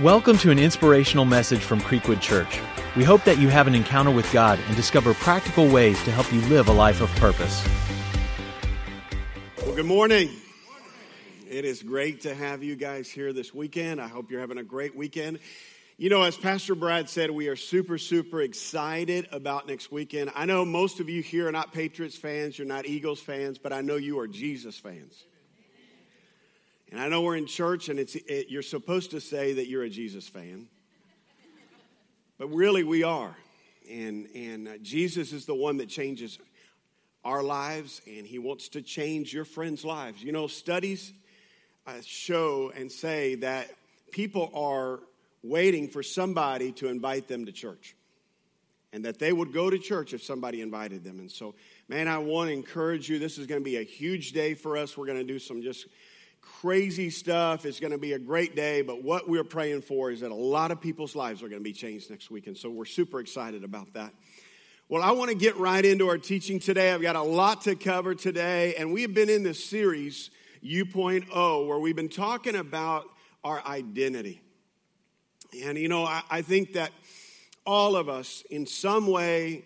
Welcome to an inspirational message from Creekwood Church. We hope that you have an encounter with God and discover practical ways to help you live a life of purpose. Well, good morning. It is great to have you guys here this weekend. I hope you're having a great weekend. You know, as Pastor Brad said, we are super, super excited about next weekend. I know most of you here are not Patriots fans, you're not Eagles fans, but I know you are Jesus fans. And I know we're in church and it's, it, you're supposed to say that you're a Jesus fan. But really, we are. And, and uh, Jesus is the one that changes our lives, and he wants to change your friends' lives. You know, studies uh, show and say that people are waiting for somebody to invite them to church and that they would go to church if somebody invited them. And so, man, I want to encourage you. This is going to be a huge day for us. We're going to do some just crazy stuff. It's going to be a great day, but what we're praying for is that a lot of people's lives are going to be changed next week. And so we're super excited about that. Well, I want to get right into our teaching today. I've got a lot to cover today, and we've been in this series, U.O, where we've been talking about our identity. And, you know, I, I think that all of us, in some way,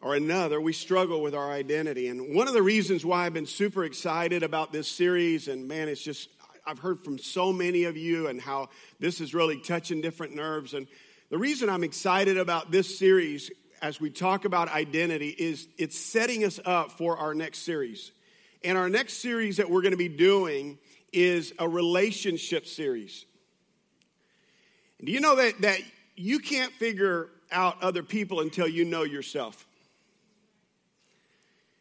or another, we struggle with our identity. And one of the reasons why I've been super excited about this series, and man, it's just, I've heard from so many of you and how this is really touching different nerves. And the reason I'm excited about this series as we talk about identity is it's setting us up for our next series. And our next series that we're going to be doing is a relationship series. Do you know that, that you can't figure out other people until you know yourself?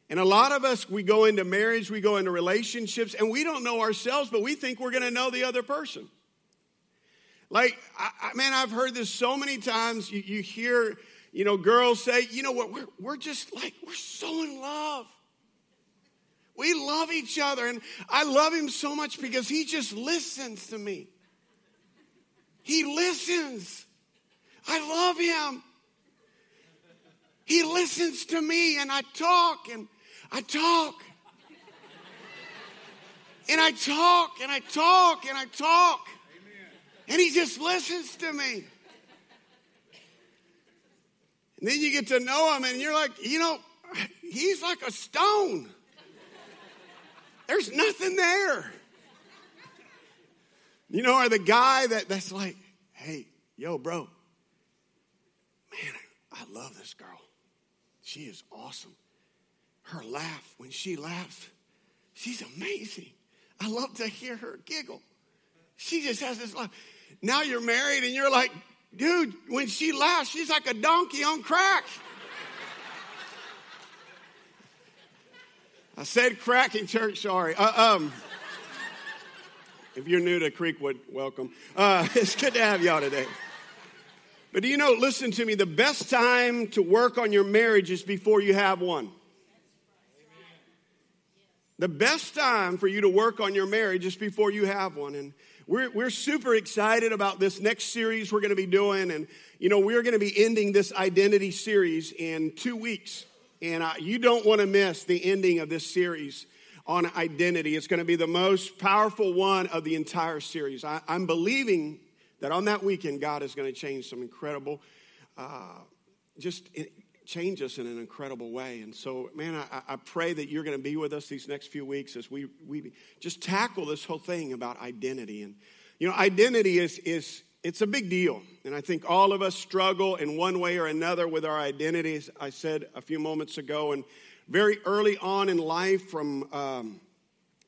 And a lot of us, we go into marriage, we go into relationships, and we don't know ourselves, but we think we're going to know the other person. Like, I, I, man, I've heard this so many times. You, you hear, you know, girls say, you know what, we're, we're just like, we're so in love. We love each other, and I love him so much because he just listens to me. He listens. I love him. He listens to me, and I talk, and I talk. And I talk and I talk and I talk. And he just listens to me. And then you get to know him and you're like, you know, he's like a stone. There's nothing there. You know, or the guy that, that's like, hey, yo, bro, man, I love this girl. She is awesome her laugh when she laughs. She's amazing. I love to hear her giggle. She just has this laugh. Now you're married and you're like, dude, when she laughs, she's like a donkey on crack. I said crack in church, sorry. Uh, um, if you're new to Creekwood, welcome. Uh, it's good to have y'all today. But do you know, listen to me, the best time to work on your marriage is before you have one. The best time for you to work on your marriage is before you have one. And we're, we're super excited about this next series we're going to be doing. And, you know, we're going to be ending this identity series in two weeks. And uh, you don't want to miss the ending of this series on identity. It's going to be the most powerful one of the entire series. I, am believing that on that weekend, God is going to change some incredible, uh, just change us in an incredible way. And so, man, I, I pray that you're going to be with us these next few weeks as we, we just tackle this whole thing about identity. And, you know, identity is, is it's a big deal. And I think all of us struggle in one way or another with our identities. I said a few moments ago, and very early on in life, from um,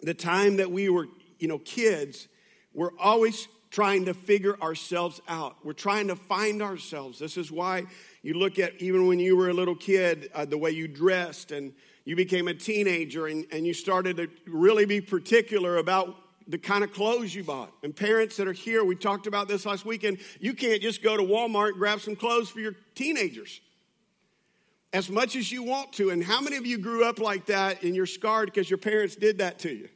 the time that we were, you know, kids, we're always trying to figure ourselves out. We're trying to find ourselves. This is why you look at even when you were a little kid, uh, the way you dressed, and you became a teenager, and, and you started to really be particular about the kind of clothes you bought. And parents that are here, we talked about this last weekend, you can't just go to Walmart and grab some clothes for your teenagers as much as you want to. And how many of you grew up like that and you're scarred because your parents did that to you?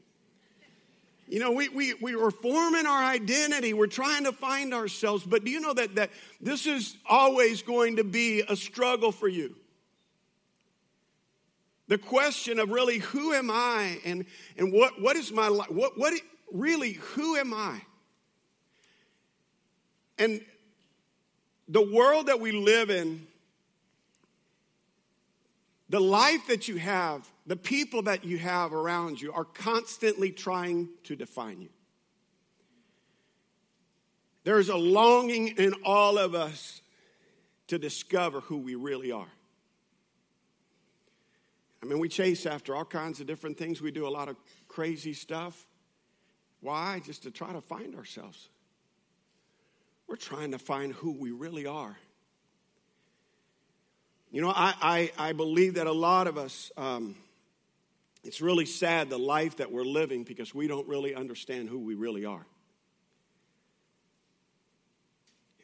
You know, we, we, we were forming our identity. We're trying to find ourselves. But do you know that, that this is always going to be a struggle for you? The question of really, who am I? And, and what, what is my life? What, what, really, who am I? And the world that we live in, the life that you have, the people that you have around you are constantly trying to define you. There's a longing in all of us to discover who we really are. I mean, we chase after all kinds of different things. We do a lot of crazy stuff. Why? Just to try to find ourselves. We're trying to find who we really are. You know, I, I, I believe that a lot of us, um, it's really sad the life that we're living because we don't really understand who we really are.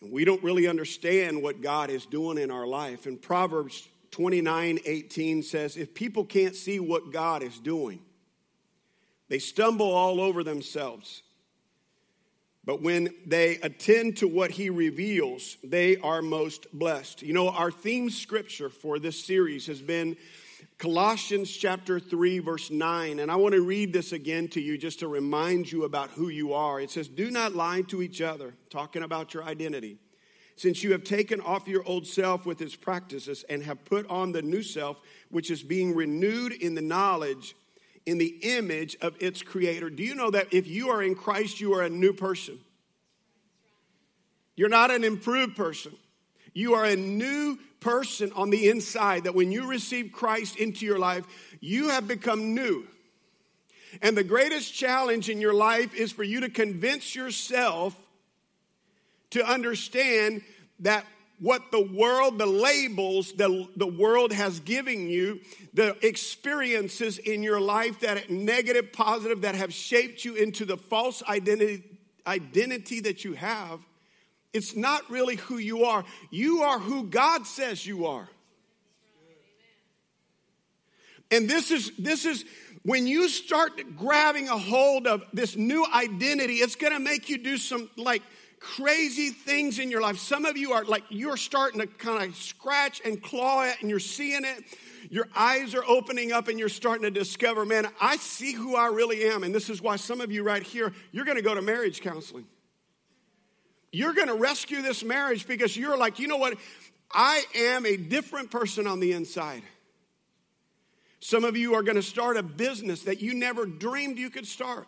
And we don't really understand what God is doing in our life. And Proverbs 29 18 says, If people can't see what God is doing, they stumble all over themselves. But when they attend to what he reveals, they are most blessed. You know, our theme scripture for this series has been Colossians chapter 3, verse 9. And I want to read this again to you just to remind you about who you are. It says, Do not lie to each other, talking about your identity since you have taken off your old self with its practices and have put on the new self, which is being renewed in the knowledge, in the image of its creator. Do you know that if you are in Christ, you are a new person? You're not an improved person. You are a new person on the inside that when you receive Christ into your life, you have become new. And the greatest challenge in your life is for you to convince yourself to understand that what the world, the labels the, the world has given you, the experiences in your life that negative, positive, that have shaped you into the false identity, identity that you have, it's not really who you are. You are who God says you are. And this is this is when you start grabbing a hold of this new identity, it's going to make you do some like crazy things in your life. Some of you are like, you're starting to kind of scratch and claw it and you're seeing it. Your eyes are opening up and you're starting to discover, man, I see who I really am. And this is why some of you right here, you're going to go to marriage counseling. You're going to rescue this marriage because you're like, you know what? I am a different person on the inside. Some of you are going to start a business that you never dreamed you could start.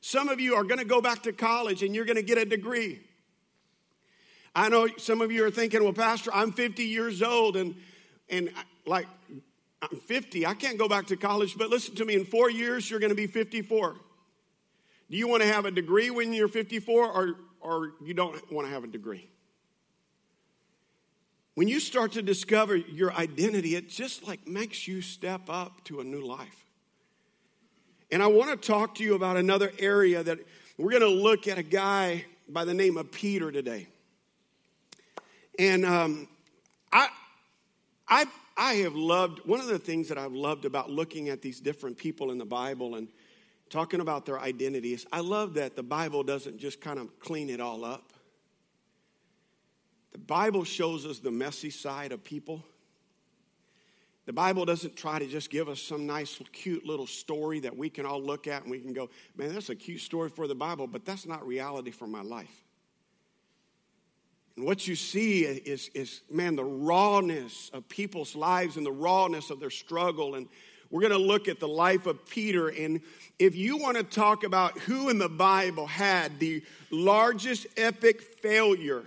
Some of you are going to go back to college and you're going to get a degree. I know some of you are thinking, well, Pastor, I'm 50 years old and, and like, I'm 50. I can't go back to college, but listen to me. In four years, you're going to be 54. Do you want to have a degree when you're 54 or, or you don't want to have a degree? When you start to discover your identity, it just like makes you step up to a new life. And I want to talk to you about another area that we're going to look at a guy by the name of Peter today. And um, I, I, I have loved, one of the things that I've loved about looking at these different people in the Bible and talking about their identities, I love that the Bible doesn't just kind of clean it all up. The Bible shows us the messy side of people. The Bible doesn't try to just give us some nice, cute little story that we can all look at and we can go, man, that's a cute story for the Bible, but that's not reality for my life. And what you see is, is man, the rawness of people's lives and the rawness of their struggle. And we're going to look at the life of Peter. And if you want to talk about who in the Bible had the largest epic failure,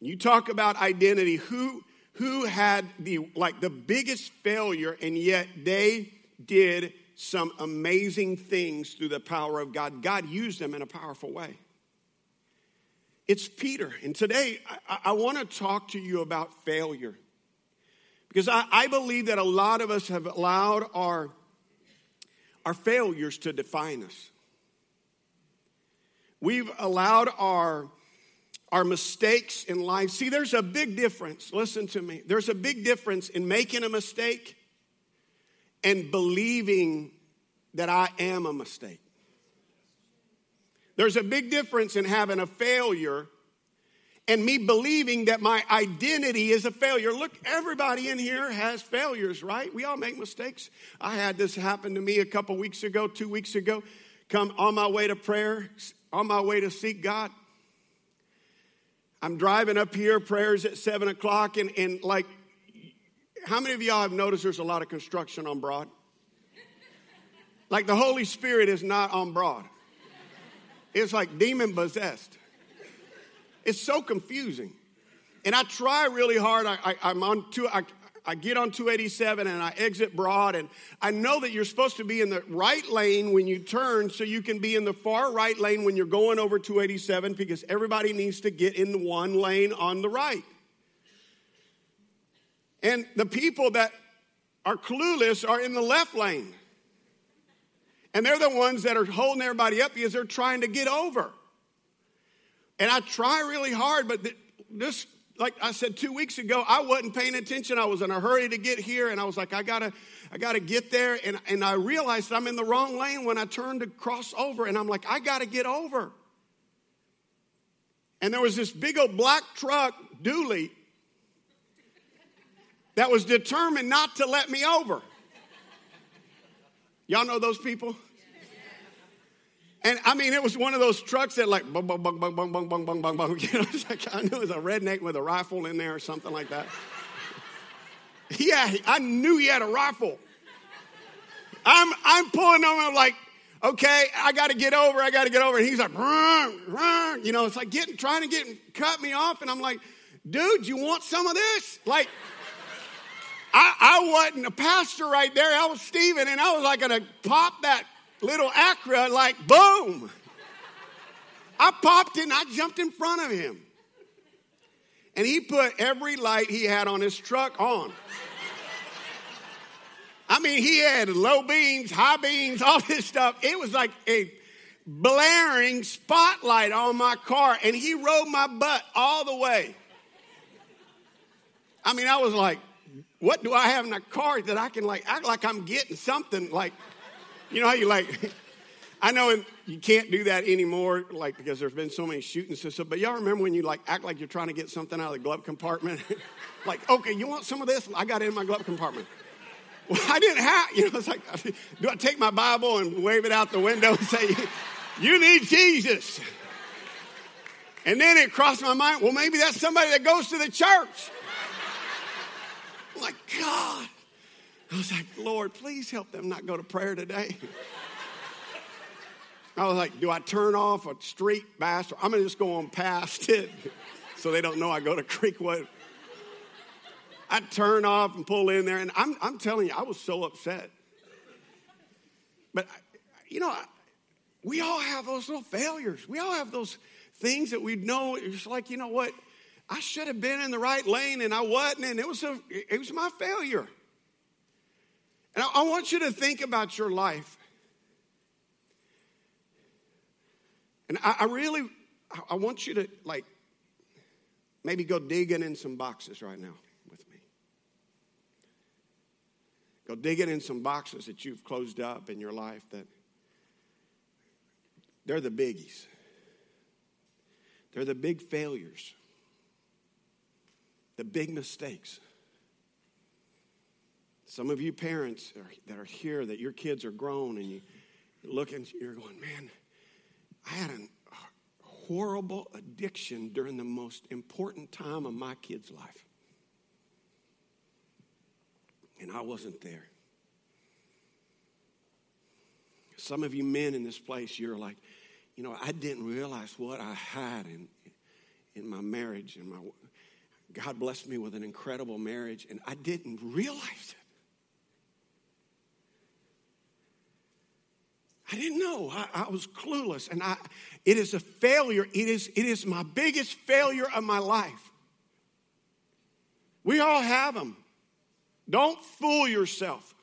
you talk about identity, who who had the like the biggest failure and yet they did some amazing things through the power of God. God used them in a powerful way. It's Peter. And today I, I want to talk to you about failure. Because I, I believe that a lot of us have allowed our, our failures to define us. We've allowed our our mistakes in life. See, there's a big difference. Listen to me. There's a big difference in making a mistake and believing that I am a mistake. There's a big difference in having a failure and me believing that my identity is a failure. Look, everybody in here has failures, right? We all make mistakes. I had this happen to me a couple weeks ago, two weeks ago. come on my way to prayer, on my way to seek God. I'm driving up here, prayers at seven o'clock, and, and like, how many of y'all have noticed there's a lot of construction on Broad? Like the Holy Spirit is not on Broad. It's like demon possessed. It's so confusing. And I try really hard. I, am on two, I, I get on 287 and I exit Broad, and I know that you're supposed to be in the right lane when you turn so you can be in the far right lane when you're going over 287 because everybody needs to get in one lane on the right. And the people that are clueless are in the left lane. And they're the ones that are holding everybody up because they're trying to get over. And I try really hard, but this like I said two weeks ago, I wasn't paying attention. I was in a hurry to get here, and I was like, I gotta, I gotta get there. And, and I realized I'm in the wrong lane when I turned to cross over, and I'm like, I gotta get over. And there was this big old black truck, dually, that was determined not to let me over. Y'all know those people? And I mean, it was one of those trucks that like bung, bung, bung, bung, bung, bung, bung, bung, bung, bung. You know, it's like, I knew it was a redneck with a rifle in there or something like that. yeah, I knew he had a rifle. I'm, I'm pulling on him like, okay, I got to get over, I got to get over. And he's like, run, run. You know, it's like getting, trying to get, cut me off. And I'm like, dude, you want some of this? Like, I, I wasn't a pastor right there. I was Stephen, and I was like going to pop that little Acura, like boom. I popped in, I jumped in front of him. And he put every light he had on his truck on. I mean, he had low beams, high beams, all this stuff. It was like a blaring spotlight on my car, and he rode my butt all the way. I mean, I was like, what do I have in a car that I can like act like I'm getting something like you know how you like, I know you can't do that anymore, like because there's been so many shootings and stuff. But y'all remember when you like act like you're trying to get something out of the glove compartment? like, okay, you want some of this? I got it in my glove compartment. Well, I didn't have, you know, it's like, do I take my Bible and wave it out the window and say, you need Jesus? And then it crossed my mind, well, maybe that's somebody that goes to the church. I'm like, God. I was like, Lord, please help them not go to prayer today. I was like, do I turn off a street bass? I'm to just go on past it so they don't know I go to Creekwood. I turn off and pull in there, and I'm, I'm telling you, I was so upset. But, you know, we all have those little failures. We all have those things that we know. It's like, you know what? I should have been in the right lane, and I wasn't, and it was, a, it was my failure. And I, want you to think about your life. And I, really, I want you to like maybe go digging in some boxes right now with me. Go digging in some boxes that you've closed up in your life that they're the biggies. They're the big failures, the big mistakes. Some of you parents are, that are here, that your kids are grown, and you look and you're going, man, I had a horrible addiction during the most important time of my kid's life. And I wasn't there. Some of you men in this place, you're like, you know, I didn't realize what I had in, in my marriage. And my, God blessed me with an incredible marriage, and I didn't realize it. I didn't know. I, I, was clueless. And I, it is a failure. It is, it is my biggest failure of my life. We all have them. Don't fool yourself.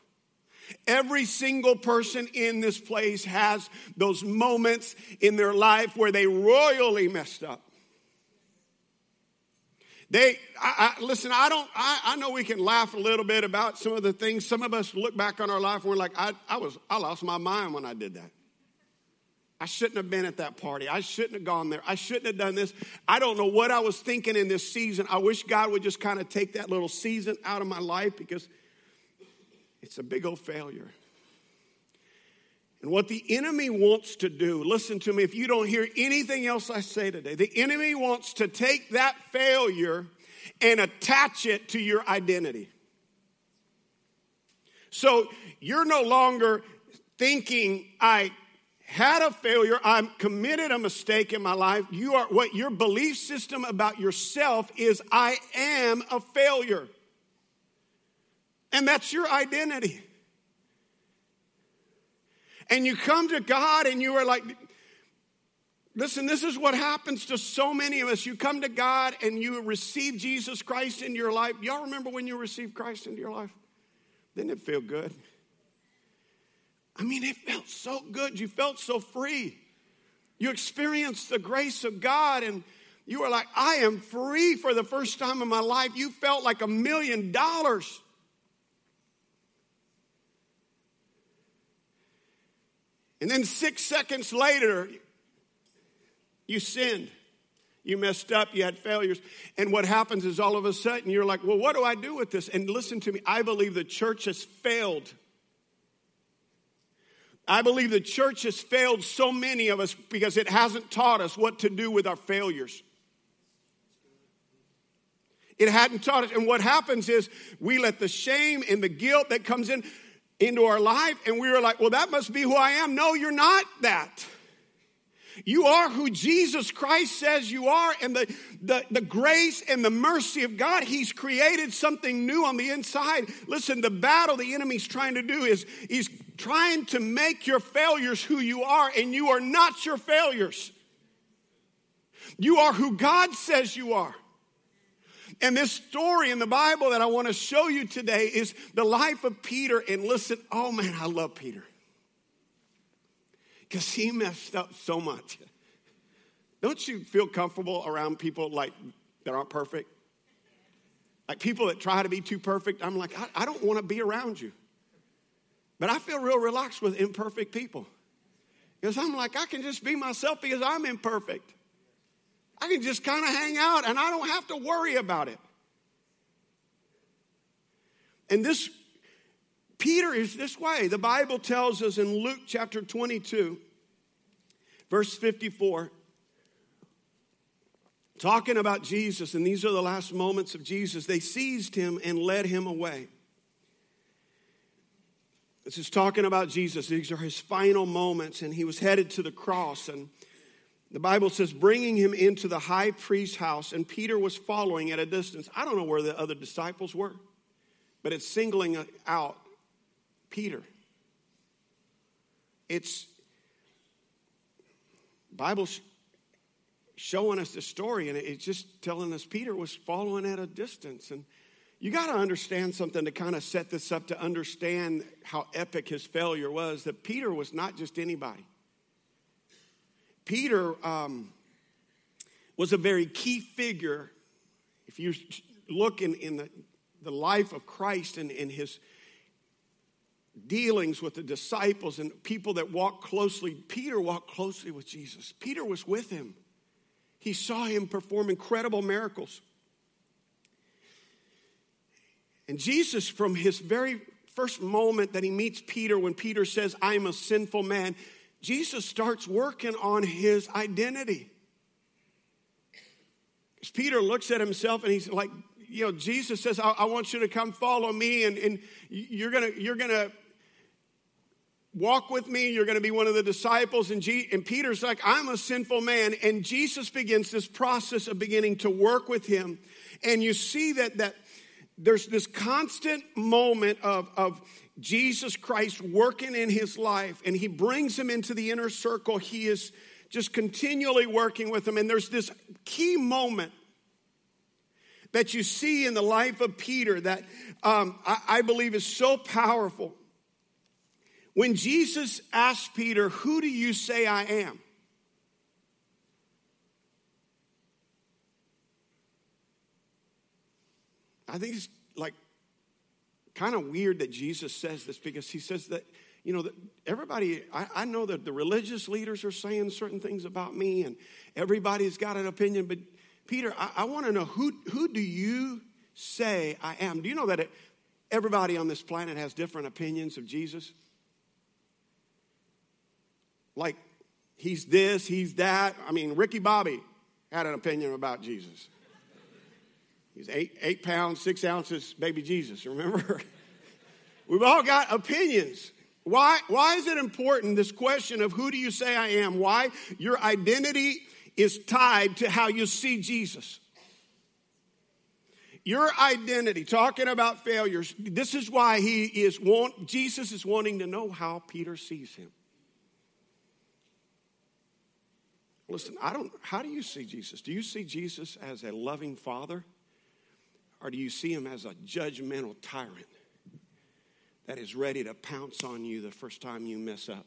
Every single person in this place has those moments in their life where they royally messed up. They, I, I, listen, I don't, I, I know we can laugh a little bit about some of the things. Some of us look back on our life and we're like, I, I was, I lost my mind when I did that. I shouldn't have been at that party. I shouldn't have gone there. I shouldn't have done this. I don't know what I was thinking in this season. I wish God would just kind of take that little season out of my life because it's a big old failure. And what the enemy wants to do, listen to me, if you don't hear anything else I say today, the enemy wants to take that failure and attach it to your identity. So you're no longer thinking, I had a failure, I'm committed a mistake in my life. You are what your belief system about yourself is I am a failure. And that's your identity. And you come to God and you are like, listen, this is what happens to so many of us. You come to God and you receive Jesus Christ into your life. Y'all remember when you received Christ into your life? Didn't it feel good? I mean, it felt so good. You felt so free. You experienced the grace of God and you were like, I am free for the first time in my life. You felt like a million dollars. And then six seconds later, you sinned. You messed up, you had failures. And what happens is all of a sudden you're like, well, what do I do with this? And listen to me, I believe the church has failed. I believe the church has failed so many of us because it hasn't taught us what to do with our failures. It hadn't taught us. And what happens is we let the shame and the guilt that comes in into our life and we were like, well, that must be who I am. No, you're not that. You are who Jesus Christ says you are, and the, the, the grace and the mercy of God, He's created something new on the inside. Listen, the battle the enemy's trying to do is He's trying to make your failures who you are, and you are not your failures. You are who God says you are. And this story in the Bible that I want to show you today is the life of Peter. And listen, oh man, I love Peter. Because he messed up so much. Don't you feel comfortable around people like that aren't perfect? Like people that try to be too perfect, I'm like, I, I don't want to be around you. But I feel real relaxed with imperfect people. Because I'm like, I can just be myself because I'm imperfect. I can just kind of hang out and I don't have to worry about it. And this, Peter is this way. The Bible tells us in Luke chapter 22, verse 54, talking about Jesus, and these are the last moments of Jesus, they seized him and led him away. This is talking about Jesus. These are his final moments, and he was headed to the cross. And the Bible says, bringing him into the high priest's house, and Peter was following at a distance. I don't know where the other disciples were, but it's singling out Peter. It's Bible showing us the story, and it's just telling us Peter was following at a distance. And you got to understand something to kind of set this up to understand how epic his failure was that Peter was not just anybody. Peter um, was a very key figure. If you look in, in the, the life of Christ and in his dealings with the disciples and people that walked closely, Peter walked closely with Jesus. Peter was with him. He saw him perform incredible miracles. And Jesus, from his very first moment that he meets Peter, when Peter says, I'm a sinful man, Jesus starts working on his identity. Peter looks at himself and he's like, you know, Jesus says, I, I want you to come follow me, and, and you're gonna, you're gonna walk with me, you're gonna be one of the disciples. And, G- and Peter's like, I'm a sinful man. And Jesus begins this process of beginning to work with him. And you see that that there's this constant moment of, of Jesus Christ working in his life, and he brings him into the inner circle. He is just continually working with him. And there's this key moment that you see in the life of Peter that um, I, I believe is so powerful. When Jesus asked Peter, Who do you say I am? I think it's like kind of weird that Jesus says this because he says that, you know, that everybody, I, I, know that the religious leaders are saying certain things about me and everybody's got an opinion, but Peter, I, I want to know who, who do you say I am? Do you know that it, everybody on this planet has different opinions of Jesus? like he's this, he's that. I mean, Ricky Bobby had an opinion about Jesus. He's eight, eight pounds, six ounces, baby Jesus, remember? We've all got opinions. Why, why is it important, this question of who do you say I am? Why? Your identity is tied to how you see Jesus. Your identity, talking about failures, this is why he is want, Jesus is wanting to know how Peter sees him. Listen, I don't, how do you see Jesus? Do you see Jesus as a loving father? Or do you see him as a judgmental tyrant that is ready to pounce on you the first time you mess up?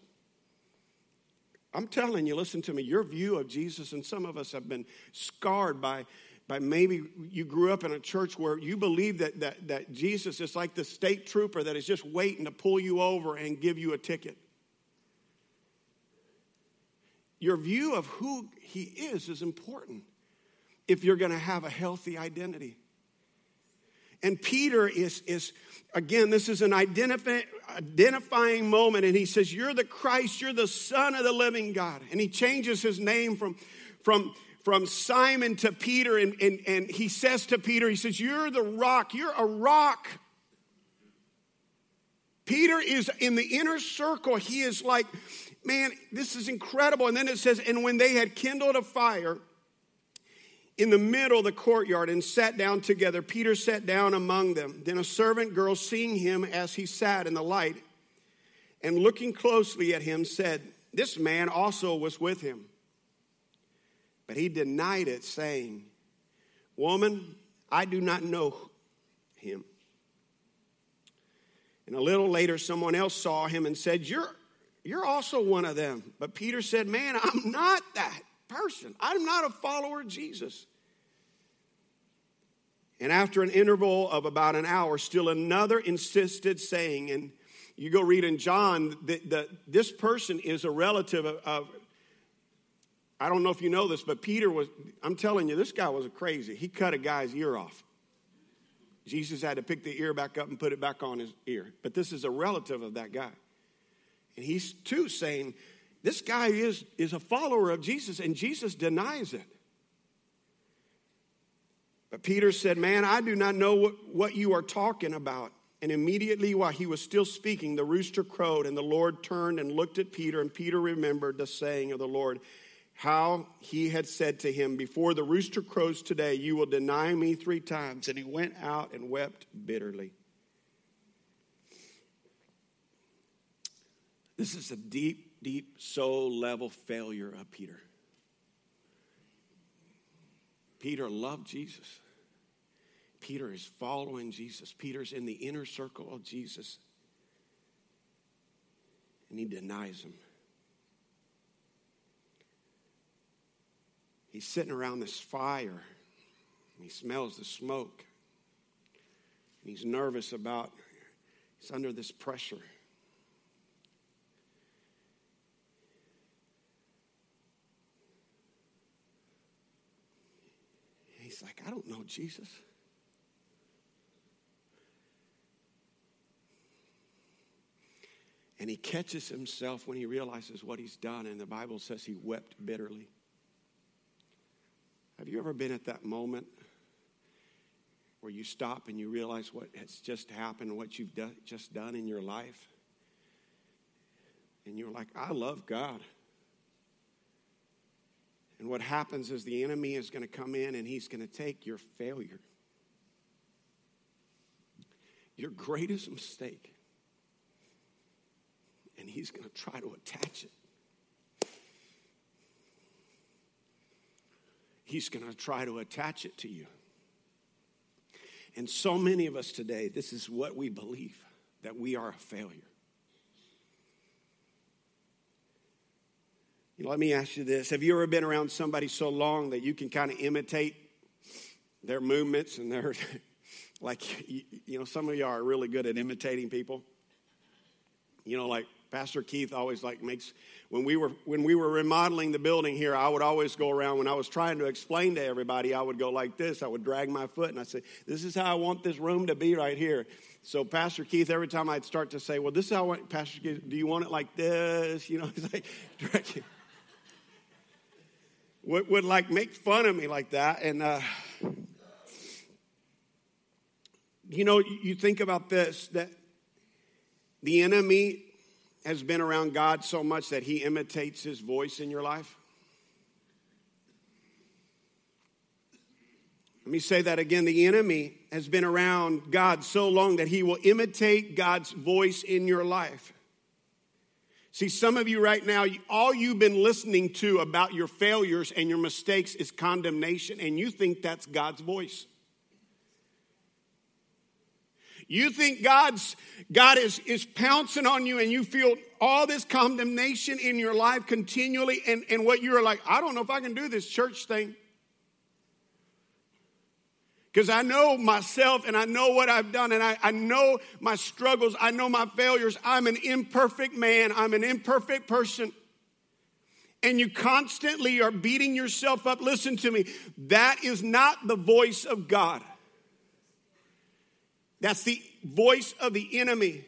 I'm telling you, listen to me, your view of Jesus, and some of us have been scarred by, by maybe you grew up in a church where you believe that, that, that Jesus is like the state trooper that is just waiting to pull you over and give you a ticket. Your view of who he is is important if you're going to have a healthy identity. And Peter is, is again, this is an identify, identifying moment. And he says, You're the Christ, you're the Son of the living God. And he changes his name from, from, from Simon to Peter. And, and, and he says to Peter, He says, You're the rock, you're a rock. Peter is in the inner circle. He is like, man, this is incredible. And then it says, And when they had kindled a fire, in the middle of the courtyard and sat down together. Peter sat down among them. Then a servant girl, seeing him as he sat in the light and looking closely at him, said, This man also was with him. But he denied it, saying, Woman, I do not know him. And a little later, someone else saw him and said, You're, you're also one of them. But Peter said, Man, I'm not that person. I'm not a follower of Jesus. And after an interval of about an hour, still another insisted, saying, and you go read in John that, this person is a relative of, of, I don't know if you know this, but Peter was, I'm telling you, this guy was a crazy. He cut a guy's ear off. Jesus had to pick the ear back up and put it back on his ear. But this is a relative of that guy. And he's too saying, this guy is, is a follower of Jesus, and Jesus denies it. But Peter said, Man, I do not know what, what you are talking about. And immediately while he was still speaking, the rooster crowed, and the Lord turned and looked at Peter, and Peter remembered the saying of the Lord, how he had said to him, Before the rooster crows today, you will deny me three times. And he went out and wept bitterly. This is a deep, deep soul level failure of Peter. Peter loved Jesus. Peter is following Jesus. Peter's in the inner circle of Jesus. And he denies him. He's sitting around this fire. And he smells the smoke. And he's nervous about, he's under this pressure. Like, I don't know Jesus. And he catches himself when he realizes what he's done, and the Bible says he wept bitterly. Have you ever been at that moment where you stop and you realize what has just happened, what you've done, just done in your life? And you're like, I love God. And what happens is the enemy is going to come in and he's going to take your failure, your greatest mistake, and he's going to try to attach it. He's going to try to attach it to you. And so many of us today, this is what we believe that we are a failure. You know, let me ask you this Have you ever been around somebody so long that you can kind of imitate their movements and their, like, you, you know, some of you are really good at imitating people? You know, like Pastor Keith always like makes when we were when we were remodeling the building here, I would always go around when I was trying to explain to everybody, I would go like this. I would drag my foot and I say, "This is how I want this room to be right here." So Pastor Keith, every time I'd start to say, "Well, this is how I want Pastor Keith, do you want it like this?" You know, he's like. Would, would like make fun of me like that, and uh, you know, you think about this that the enemy has been around God so much that he imitates his voice in your life? Let me say that again. The enemy has been around God so long that he will imitate God's voice in your life. See, some of you right now, all you've been listening to about your failures and your mistakes is condemnation, and you think that's God's voice. You think God's God is, is pouncing on you and you feel all this condemnation in your life continually, and, and what you're like, I don't know if I can do this church thing. Because I know myself and I know what I've done and I, I know my struggles, I know my failures. I'm an imperfect man, I'm an imperfect person and you constantly are beating yourself up, listen to me. That is not the voice of God. That's the voice of the enemy.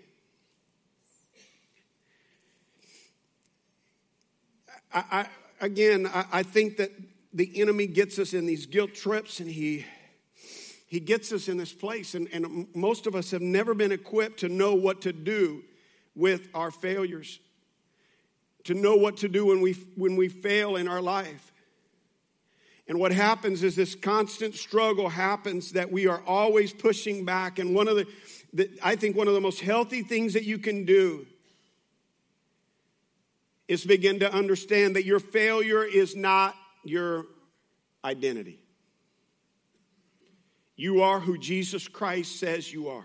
I, I again, I, I think that the enemy gets us in these guilt trips and he he gets us in this place and, and most of us have never been equipped to know what to do with our failures to know what to do when we when we fail in our life and what happens is this constant struggle happens that we are always pushing back. And one of the, the, I think one of the most healthy things that you can do is begin to understand that your failure is not your identity. You are who Jesus Christ says you are.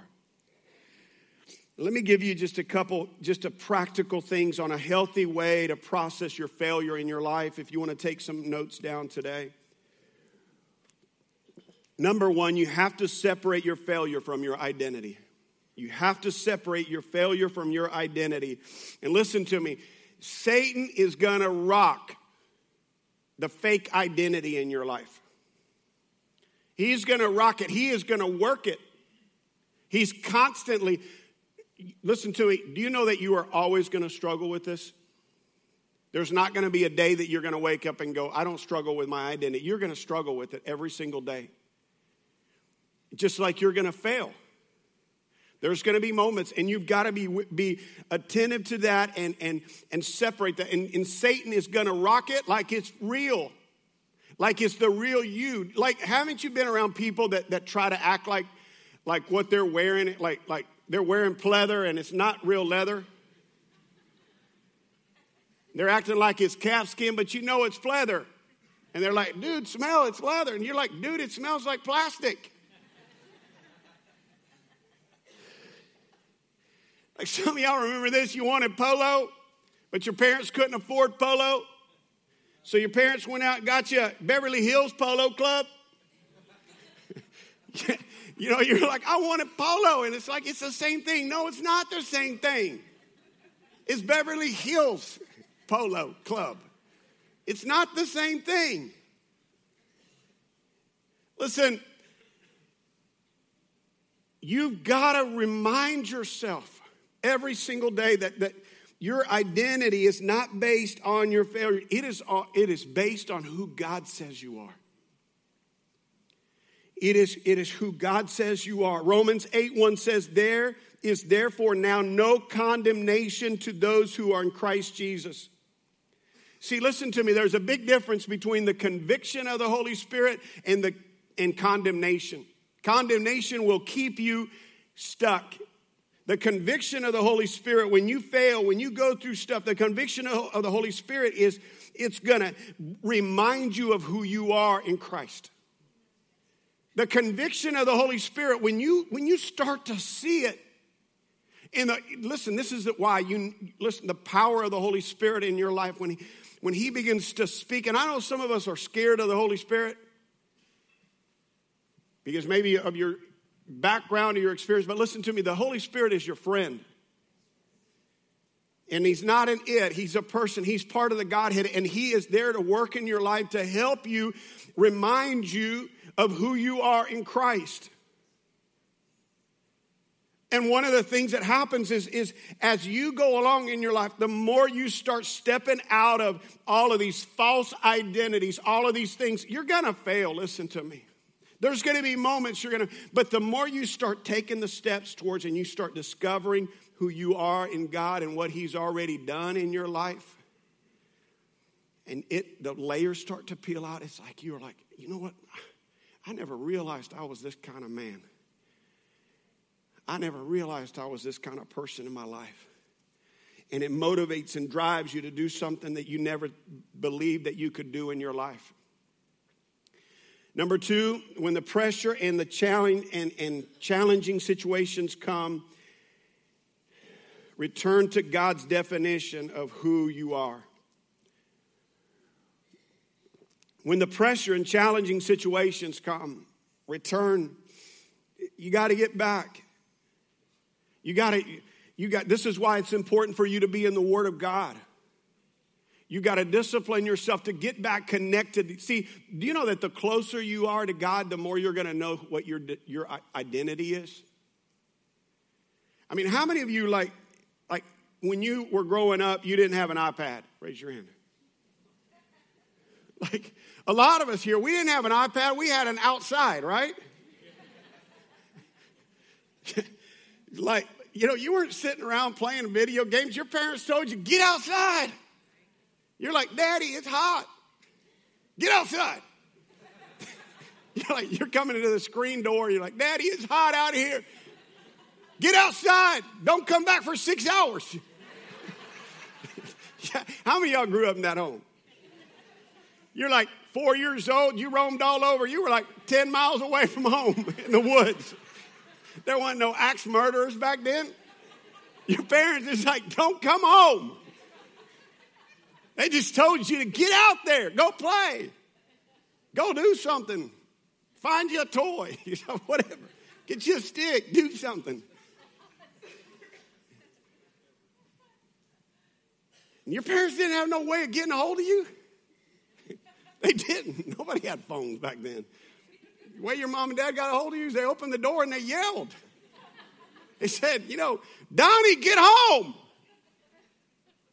Let me give you just a couple, just a practical things on a healthy way to process your failure in your life if you want to take some notes down today. Number one, you have to separate your failure from your identity. You have to separate your failure from your identity. And listen to me Satan is gonna rock the fake identity in your life. He's gonna rock it, he is gonna work it. He's constantly, listen to me, do you know that you are always gonna struggle with this? There's not gonna be a day that you're gonna wake up and go, I don't struggle with my identity. You're gonna struggle with it every single day just like you're going to fail. There's going to be moments, and you've got to be, be attentive to that and, and, and separate that. And, and Satan is going to rock it like it's real, like it's the real you. Like, haven't you been around people that, that try to act like, like what they're wearing, like, like they're wearing pleather and it's not real leather? They're acting like it's calf skin, but you know it's pleather. And they're like, dude, smell, it's leather. And you're like, dude, it smells like plastic. Like some of y'all remember this, you wanted polo, but your parents couldn't afford polo. So your parents went out and got you a Beverly Hills Polo Club. you know, you're like, I wanted polo. And it's like, it's the same thing. No, it's not the same thing. It's Beverly Hills Polo Club. It's not the same thing. Listen, you've got to remind yourself every single day that, that your identity is not based on your failure, it is, uh, it is based on who God says you are. It is, it is who God says you are. Romans 8 1 says, There is therefore now no condemnation to those who are in Christ Jesus. See, listen to me. There's a big difference between the conviction of the Holy Spirit and, the, and condemnation. Condemnation will keep you stuck the conviction of the Holy Spirit, when you fail, when you go through stuff, the conviction of the Holy Spirit is it's going to remind you of who you are in Christ. The conviction of the Holy Spirit, when you when you start to see it, in the listen, this is why you listen, the power of the Holy Spirit in your life when he when he begins to speak, and I know some of us are scared of the Holy Spirit because maybe of your background or your experience, but listen to me the Holy Spirit is your friend. And he's not an it, he's a person, he's part of the Godhead, and he is there to work in your life to help you, remind you of who you are in Christ. And one of the things that happens is, is as you go along in your life, the more you start stepping out of all of these false identities, all of these things, you're gonna fail. Listen to me. There's gonna be moments you're gonna, but the more you start taking the steps towards and you start discovering who you are in God and what He's already done in your life, and it the layers start to peel out, it's like you're like, you know what? I never realized I was this kind of man. I never realized I was this kind of person in my life. And it motivates and drives you to do something that you never believed that you could do in your life. Number two, when the pressure and the challenge and, and challenging situations come, return to God's definition of who you are. When the pressure and challenging situations come, return. You got to get back you got to, you got, this is why it's important for you to be in the Word of God. You got to discipline yourself to get back connected. See, do you know that the closer you are to God, the more you're going to know what your, your identity is? I mean, how many of you, like, like when you were growing up, you didn't have an iPad? Raise your hand. Like, a lot of us here, we didn't have an iPad, we had an outside, right? like, you know, you weren't sitting around playing video games. Your parents told you, get outside. You're like, Daddy, it's hot. Get outside. you're like, you're coming into the screen door. You're like, Daddy, it's hot out here. Get outside. Don't come back for six hours. How many y'all grew up in that home? You're like four years old, you roamed all over. You were like 10 miles away from home in the woods. There wasn't no axe murderers back then. Your parents is like, don't come home. They just told you to get out there, go play, go do something, find you a toy, you know, whatever. Get you a stick, do something. And your parents didn't have no way of getting a hold of you. they didn't. Nobody had phones back then. The way your mom and dad got a hold of you is they opened the door and they yelled. They said, you know, Donnie, get home.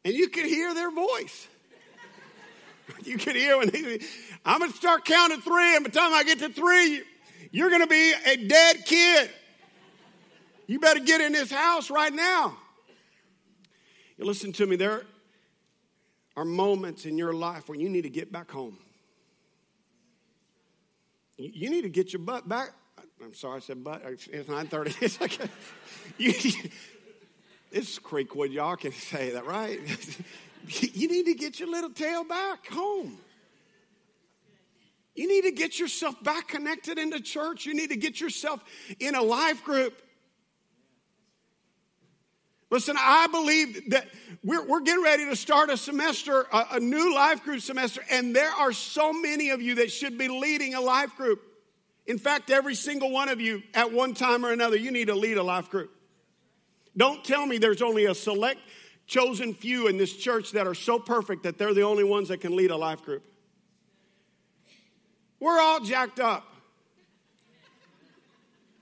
And you could hear their voice. You could hear when I'm going to start counting three, and by the time I get to three, you're going to be a dead kid. You better get in this house right now. You listen to me, there are moments in your life where you need to get back home. You need to get your butt back. I'm sorry, I said butt. It's 9:30. It's like you, it's Creekwood. Y'all can say that, right? you need to get your little tail back home. You need to get yourself back connected into church. You need to get yourself in a life group. Listen, I believe that we're, we're getting ready to start a semester, a, a new life group semester, and there are so many of you that should be leading a life group. In fact, every single one of you, at one time or another, you need to lead a life group. Don't tell me there's only a select, chosen few in this church that are so perfect that they're the only ones that can lead a life group. We're all jacked up.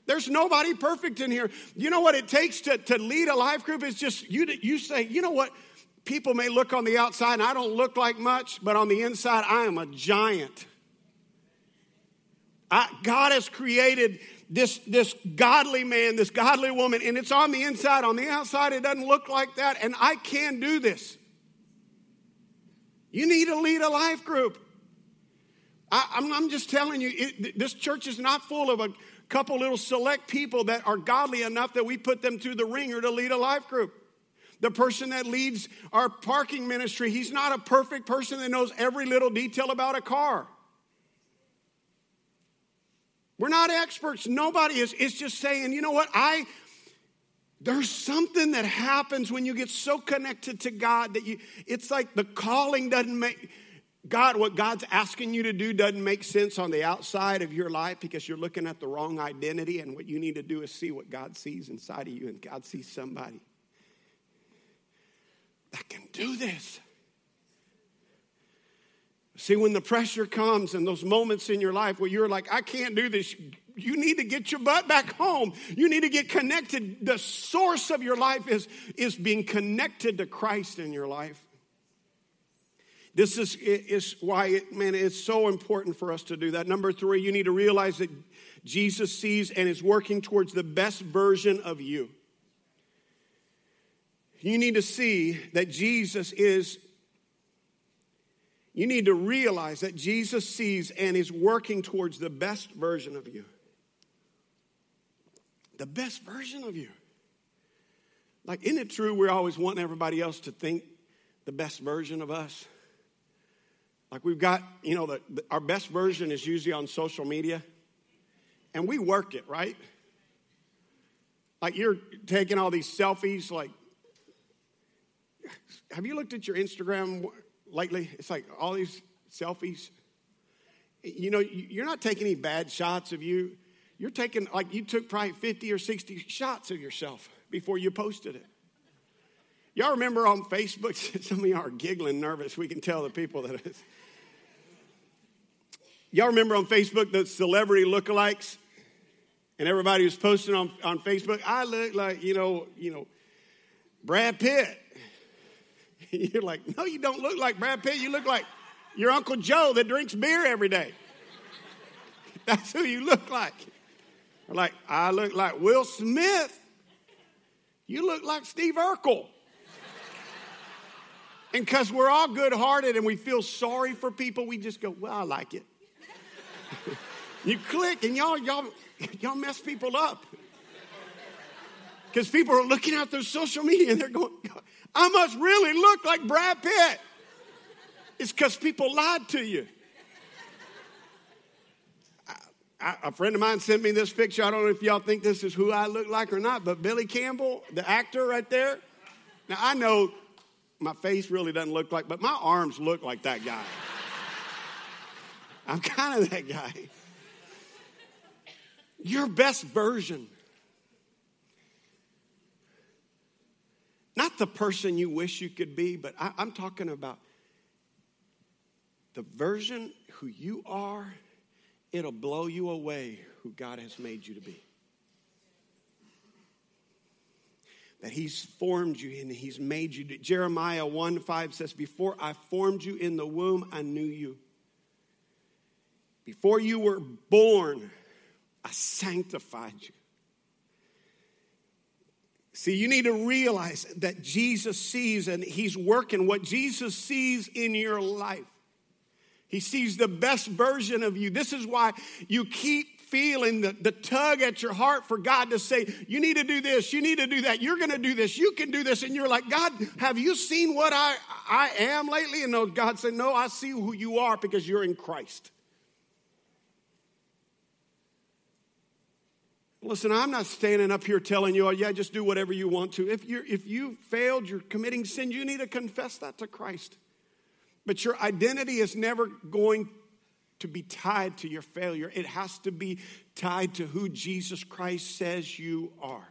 There's nobody perfect in here. You know what it takes to, to lead a life group is just you, you say, you know what? People may look on the outside and I don't look like much, but on the inside, I am a giant. I, God has created this, this godly man, this godly woman, and it's on the inside. On the outside, it doesn't look like that, and I can do this. You need to lead a life group. I, am just telling you, it, this church is not full of a couple little select people that are godly enough that we put them through the wringer to lead a life group. The person that leads our parking ministry, he's not a perfect person that knows every little detail about a car. We're not experts. Nobody is. It's just saying, you know what? I there's something that happens when you get so connected to God that you it's like the calling doesn't make God, what God's asking you to do doesn't make sense on the outside of your life because you're looking at the wrong identity, and what you need to do is see what God sees inside of you, and God sees somebody that can do this. See, when the pressure comes and those moments in your life where you're like, I can't do this, you need to get your butt back home. You need to get connected. The source of your life is, is being connected to Christ in your life. This is, is why, it, man, it's so important for us to do that. Number three, you need to realize that Jesus sees and is working towards the best version of you. You need to see that Jesus is, you need to realize that Jesus sees and is working towards the best version of you. The best version of you. Like, isn't it true we're always wanting everybody else to think the best version of us? Like, we've got, you know, the, the, our best version is usually on social media, and we work it, right? Like, you're taking all these selfies, like, have you looked at your Instagram lately? It's like all these selfies. You know, you're not taking any bad shots of you. You're taking, like, you took probably 50 or 60 shots of yourself before you posted it. Y'all remember on Facebook, some of y'all are giggling nervous. We can tell the people that it's. Y'all remember on Facebook the celebrity lookalikes? And everybody was posting on, on Facebook, I look like, you know, you know, Brad Pitt. You're like, no, you don't look like Brad Pitt. You look like your Uncle Joe that drinks beer every day. That's who you look like. like, I look like Will Smith. You look like Steve Urkel. and because we're all good hearted and we feel sorry for people, we just go, well, I like it. you click and y'all, y'all, y'all mess people up. Because people are looking at their social media and they're going, I must really look like Brad Pitt. It's because people lied to you. A friend of mine sent me this picture. I don't know if y'all think this is who I look like or not, but Billy Campbell, the actor right there. Now, I know my face really doesn't look like, but my arms look like that guy. I'm kind of that guy. Your best version Not the person you wish you could be, but I, am talking about the version who you are. It'll blow you away who God has made you to be. That He's formed you and He's made you. Jeremiah 1 5 says, Before I formed you in the womb, I knew you. Before you were born, I sanctified you. See, you need to realize that Jesus sees and He's working what Jesus sees in your life. He sees the best version of you. This is why you keep feeling the, the tug at your heart for God to say, You need to do this, you need to do that, you're going to do this, you can do this. And you're like, God, have you seen what I, I am lately? And God said, No, I see who you are because you're in Christ. Listen, I'm not standing up here telling you, oh, yeah, just do whatever you want to. If, you're, if you failed, you're committing sin, you need to confess that to Christ. But your identity is never going to be tied to your failure, it has to be tied to who Jesus Christ says you are.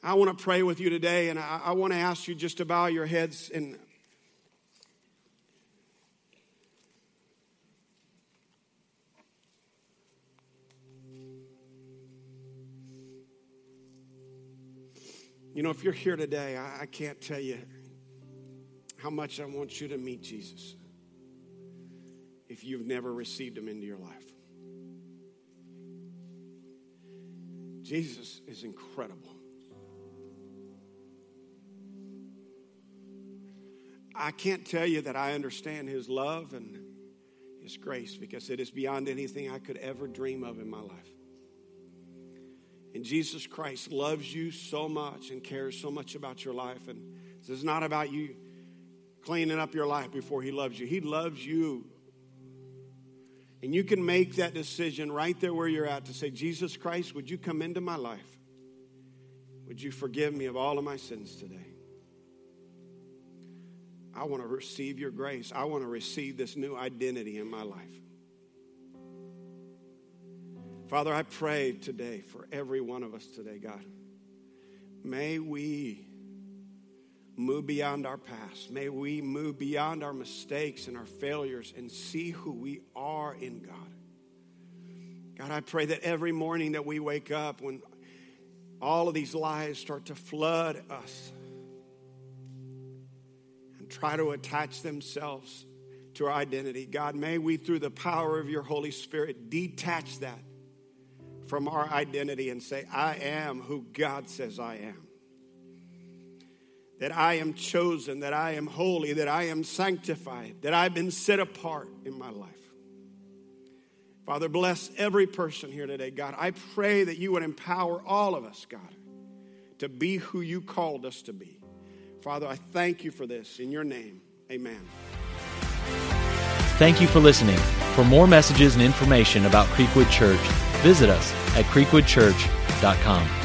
I want to pray with you today, and I, I want to ask you just to bow your heads and You know, if you're here today, I, I can't tell you how much I want you to meet Jesus if you've never received him into your life. Jesus is incredible. I can't tell you that I understand his love and his grace because it is beyond anything I could ever dream of in my life. And Jesus Christ loves you so much and cares so much about your life. And this is not about you cleaning up your life before He loves you. He loves you. And you can make that decision right there where you're at to say, Jesus Christ, would you come into my life? Would you forgive me of all of my sins today? I want to receive your grace. I want to receive this new identity in my life. Father, I pray today for every one of us today, God. May we move beyond our past. May we move beyond our mistakes and our failures and see who we are in God. God, I pray that every morning that we wake up, when all of these lies start to flood us and try to attach themselves to our identity, God, may we, through the power of your Holy Spirit, detach that from our identity and say, I am who God says I am. That I am chosen, that I am holy, that I am sanctified, that I've been set apart in my life. Father, bless every person here today, God. I pray that you would empower all of us, God, to be who you called us to be. Father, I thank you for this. In your name, amen. Thank you for listening. For more messages and information about Creekwood Church, visit us at creekwoodchurch.com.